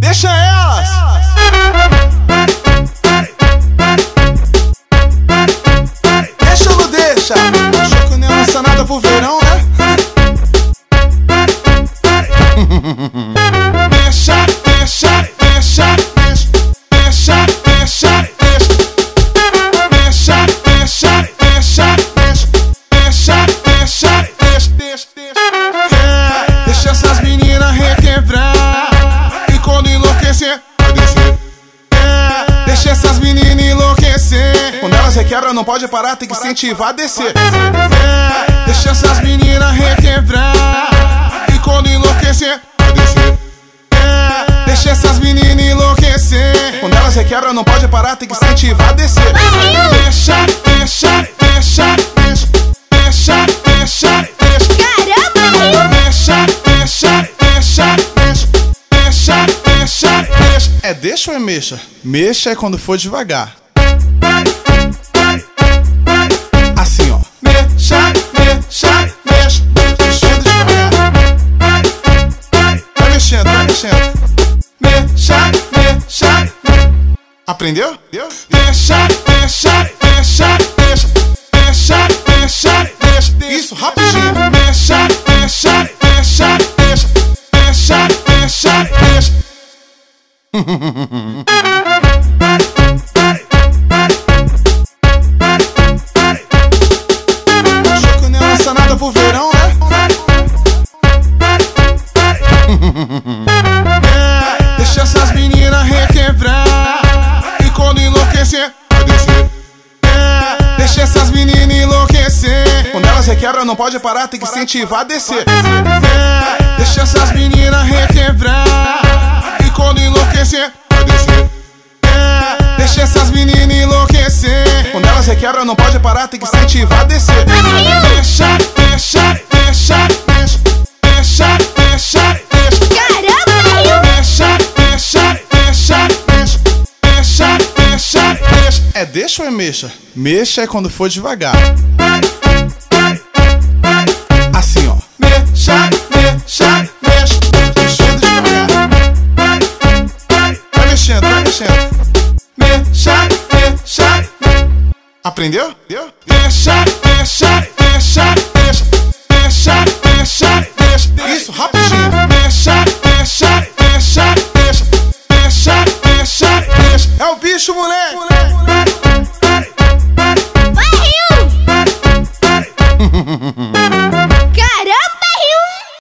Deixa elas. Deixa ou não deixa? Achou que não ia lançar nada pro verão, né? Deixa, deixa, deixa, deixa. Deixa, deixa, deixa, deixa, deixa, elas requebram, não pode parar, tem que incentivar a descer. É, deixa essas meninas requebrar. E quando enlouquecer, descer. É, deixa essas meninas enlouquecer. Quando elas requebram, não pode parar, tem que incentivar a descer. Deixa, deixa, deixa, deixa, deixa, deixa. Caramba, Deixa, deixa, deixa, deixa, deixa, deixa, deixa. É deixa ou é mexa? Mexa é quando for devagar. mexendo. Mexer, mexer. Aprendeu? Deu? Mexer, mexer, mexer, mexa. Mexer, mexer, mexa. Isso rapidinho. Mexer, mexer, mexer, mexa. Mexer, mexer, mexa. verão, né? Deixa essas meninas enlouquecer. Quando elas requebram, não pode parar, tem que incentivar a descer. É, deixa essas meninas requebrar. E quando enlouquecer, vai descer. É, deixa essas meninas enlouquecer. Quando elas requebram, não pode parar, tem que incentivar a descer. Deixa, deixa, deixa, deixa, deixa, deixa. Ou é mexa? Mexa é quando for devagar. Assim, ó. Mexa, mexa, mexa. Mexendo devagar. Vai mexendo, vai mexendo. Mexa, mexa. Aprendeu? Deixa, deixa, deixa, deixa. Deixa, deixa, deixa. Isso, rapidinho. Deixa, deixa, deixa, deixa. Deixa, deixa, deixa. É o bicho, moleque.